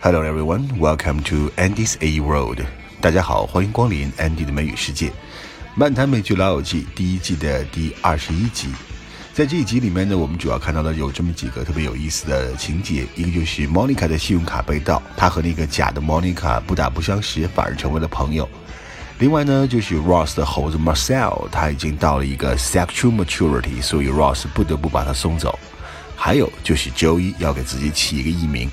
Hello everyone, welcome to Andy's A World。大家好，欢迎光临 Andy 的美语世界。漫谈美剧老友记第一季的第二十一集。在这一集里面呢，我们主要看到的有这么几个特别有意思的情节，一个就是 Monica 的信用卡被盗，她和那个假的 Monica 不打不相识，反而成为了朋友。另外呢，就是 Ross 的猴子 Marcel，他已经到了一个 sexual maturity，所以 Ross 不得不把他送走。还有就是 Joey 要给自己起一个艺名。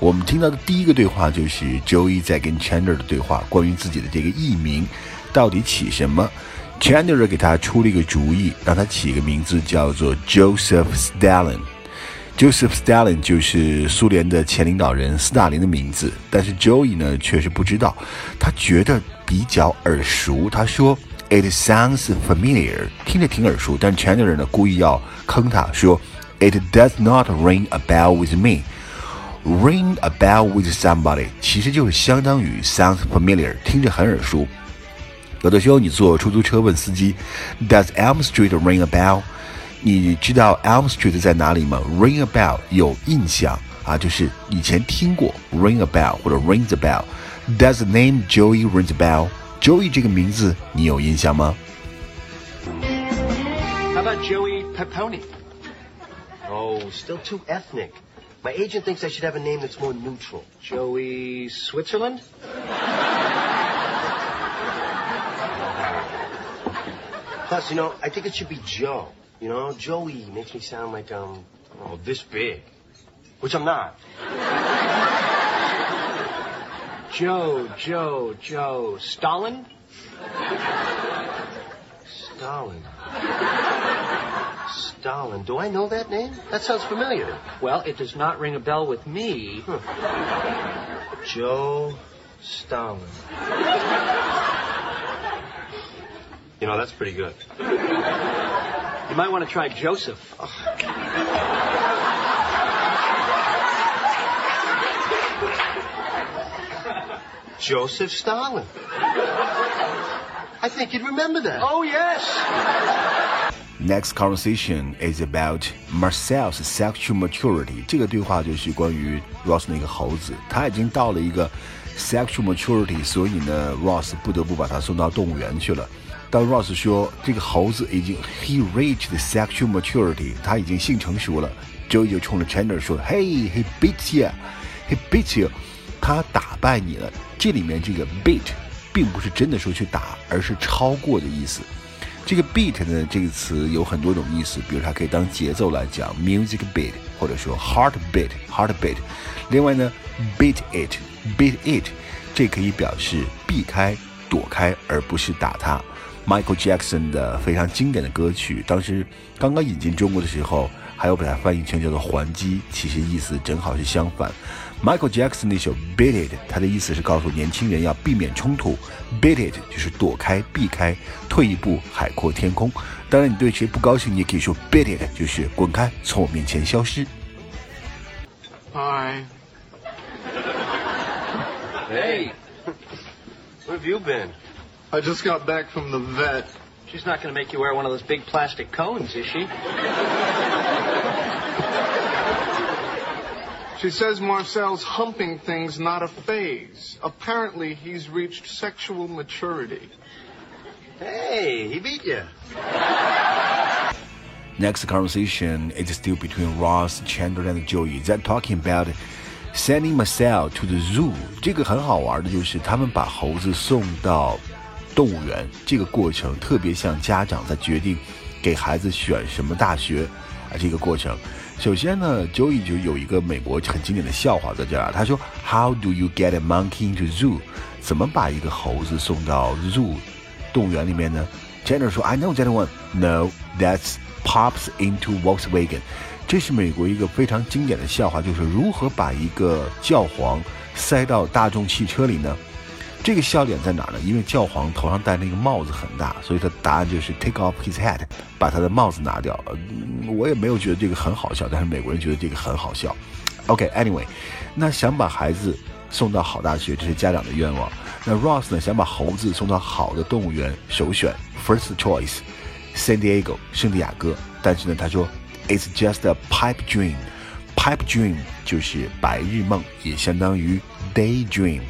我们听到的第一个对话就是 Joey 在跟 Chandler 的对话，关于自己的这个艺名到底起什么？Chandler 给他出了一个主意，让他起一个名字叫做 Joseph Stalin。Joseph Stalin 就是苏联的前领导人斯大林的名字，但是 Joey 呢确实不知道，他觉得比较耳熟。他说 It sounds familiar，听着挺耳熟，但 Chandler 呢故意要坑他说 It does not ring a bell with me。Ring a bell with somebody，其实就是相当于 sounds familiar，听着很耳熟。有的时候你坐出租车问司机，Does Elm Street ring a bell？你知道 Elm Street 在哪里吗？Ring a bell 有印象啊，就是以前听过 ring a bell 或者 ring the bell。Does the name Joey ring a bell？Joey 这个名字你有印象吗？How about Joey Peponi? Oh, still too ethnic. My agent thinks I should have a name that's more neutral. Joey Switzerland? Plus, you know, I think it should be Joe. You know, Joey makes me sound like, um, oh, this big. Which I'm not. Joe, Joe, Joe. Stalin? Stalin. Stalin. Do I know that name? That sounds familiar. Well, it does not ring a bell with me. Huh. Joe Stalin. You know, that's pretty good. You might want to try Joseph. Joseph Stalin. I think you'd remember that. Oh, yes. Next conversation is about Marcel's sexual maturity。这个对话就是关于 Ross 那个猴子，他已经到了一个 sexual maturity，所以呢，Ross 不得不把他送到动物园去了。当 Ross 说这个猴子已经 he reached sexual maturity，他已经性成熟了，Joey 就冲着 Chandler 说：“Hey, he beats you, he beats you，他打败你了。”这里面这个 beat 并不是真的说去打，而是超过的意思。这个 beat 呢，这个词有很多种意思，比如它可以当节奏来讲，music beat，或者说 heart beat，heart beat。另外呢，beat it，beat it，这可以表示避开、躲开，而不是打他。Michael Jackson 的非常经典的歌曲，当时刚刚引进中国的时候，还有把它翻译成叫做还击，其实意思正好是相反。Michael Jackson 那首 Beat It，它的意思是告诉年轻人要避免冲突，Beat It 就是躲开、避开、退一步，海阔天空。当然，你对谁不高兴，你也可以说 Beat It，就是滚开，从我面前消失。Hi. Hey, where have you been? I just got back from the vet. She's not going to make you wear one of those big plastic cones, is she? She says Marcel's humping thing's not a phase. Apparently, he's reached sexual maturity. Hey, he beat you. Next conversation is still between Ross, Chandler, and Joey. They're talking about sending Marcel to the zoo. 这个很好玩的就是他们把猴子送到动物园，这个过程特别像家长在决定给孩子选什么大学啊， 这个过程。首先呢，Joey 就有一个美国很经典的笑话在这儿，他说：“How do you get a monkey into zoo？怎么把一个猴子送到 zoo 动物园里面呢？”Chandler 说：“I know that one. No, that's pops into Volkswagen。”这是美国一个非常经典的笑话，就是如何把一个教皇塞到大众汽车里呢？这个笑点在哪呢？因为教皇头上戴那个帽子很大，所以他答案就是 take off his hat，把他的帽子拿掉。我也没有觉得这个很好笑，但是美国人觉得这个很好笑。OK，Anyway，那想把孩子送到好大学，这是家长的愿望。那 Ross 呢，想把猴子送到好的动物园，首选 first choice，San Diego，圣地亚哥。但是呢，他说 it's just a pipe dream，pipe dream 就是白日梦，也相当于 daydream。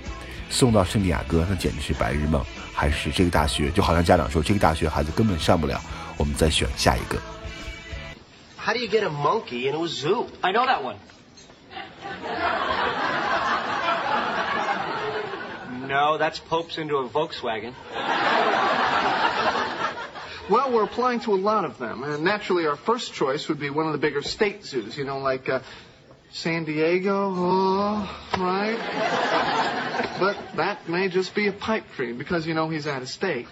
送到圣地亚哥，那简直是白日梦。还是这个大学，就好像家长说这个大学孩子根本上不了，我们再选下一个。How do you get a monkey into a zoo? I know that one. No, that's Pope's into a Volkswagen. Well, we're applying to a lot of them, and naturally, our first choice would be one of the bigger state zoos. You know, like uh, San Diego, oh, right? But that may just be a pipe dream because you know he's out of state.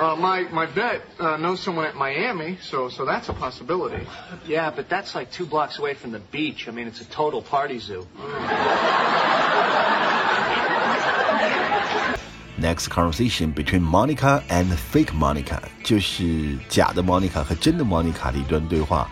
Uh, my my vet uh, knows someone at Miami, so so that's a possibility. Yeah, but that's like two blocks away from the beach. I mean, it's a total party zoo. Next conversation between Monica and fake Monica，就是假的 Monica 和真的 Monica 的一段对话。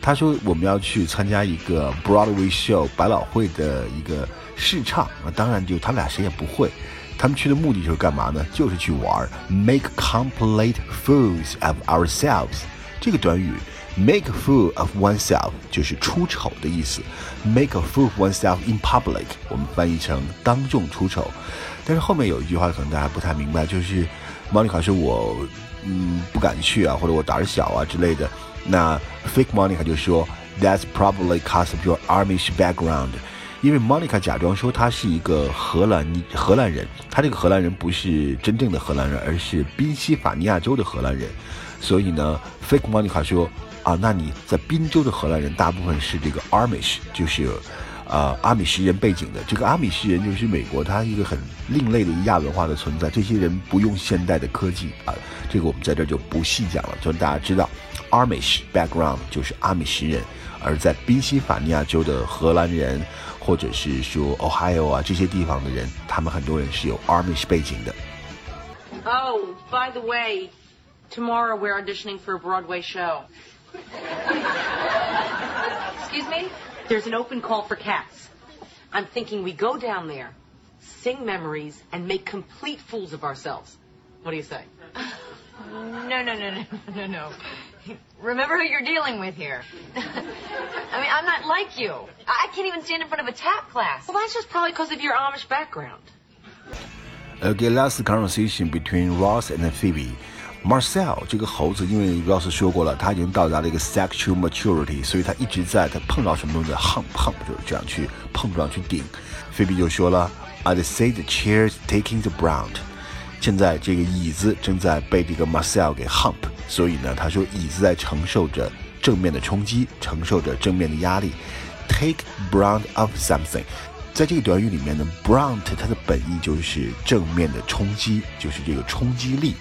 他说我们要去参加一个 Broadway show 百老汇的一个试唱啊，当然就他俩谁也不会。他们去的目的就是干嘛呢？就是去玩，make complete fools of ourselves。这个短语 make a fool of oneself 就是出丑的意思。make a fool of oneself in public，我们翻译成当众出丑。但是后面有一句话可能大家不太明白，就是莫妮卡说我嗯不敢去啊，或者我胆儿小啊之类的。那 fake Monica 就说 That's probably cause of your Amish background，因为 Monica 假装说她是一个荷兰荷兰人，她这个荷兰人不是真正的荷兰人，而是宾夕法尼亚州的荷兰人，所以呢，fake Monica 说啊，那你在宾州的荷兰人大部分是这个 Amish，就是。呃，阿米什人背景的这个阿米什人就是美国，它一个很另类的亚文化的存在。这些人不用现代的科技啊，这个我们在这就不细讲了，就让大家知道 ，Amish background 就是阿米什人，而在宾夕法尼亚州的荷兰人，或者是说 Ohio 啊这些地方的人，他们很多人是有 Amish 背景的。Oh, by the way, tomorrow we're auditioning for a Broadway show. Excuse me? There's an open call for cats. I'm thinking we go down there, sing memories, and make complete fools of ourselves. What do you say? No, no, no, no, no, no. Remember who you're dealing with here. I mean, I'm not like you. I can't even stand in front of a tap class. Well, that's just probably because of your Amish background. Okay, last conversation between Ross and Phoebe. Marcel 这个猴子，因为 Ross 说过了，他已经到达了一个 sexual maturity，所以他一直在他碰到什么东西，hump hump 就是这样去碰撞去顶。菲比就说了，I'd say the chair's taking the brunt。 现在这个椅子正在被这个 Marcel 给 hump，所以呢，他说椅子在承受着正面的冲击，承受着正面的压力。Take brunt of something，在这个短语里面呢，brunt 它的本意就是正面的冲击，就是这个冲击力。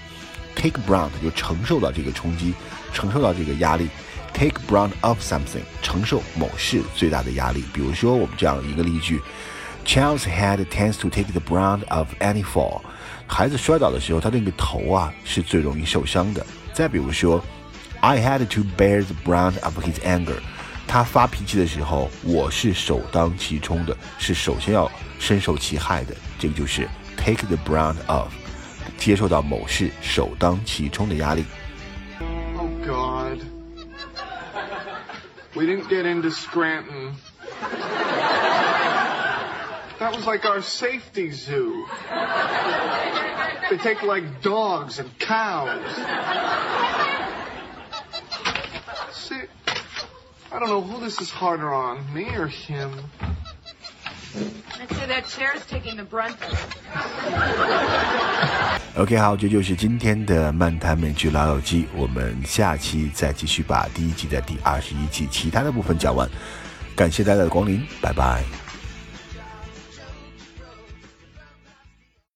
take brunt 就承受到这个冲击，承受到这个压力。take brunt of something 承受某事最大的压力。比如说我们这样一个例句 Child's head tends to take the brunt of any fall。孩子摔倒的时候，他那个头啊是最容易受伤的。再比如说，I had to bear the brunt of his anger。他发脾气的时候，我是首当其冲的，是首先要深受其害的。这个就是 take the brunt of，接受到某事首当其冲的压力。Oh God, we didn't get into Scranton. That was like our safety zoo. They take like dogs and cows. See, I don't know who this is harder on, me or him. I'd say that chair's taking the brunt of it. OK，好，这就是今天的漫谈美剧老友记。我们下期再继续把第一季的第二十一集其他的部分讲完。感谢大家的光临，拜拜。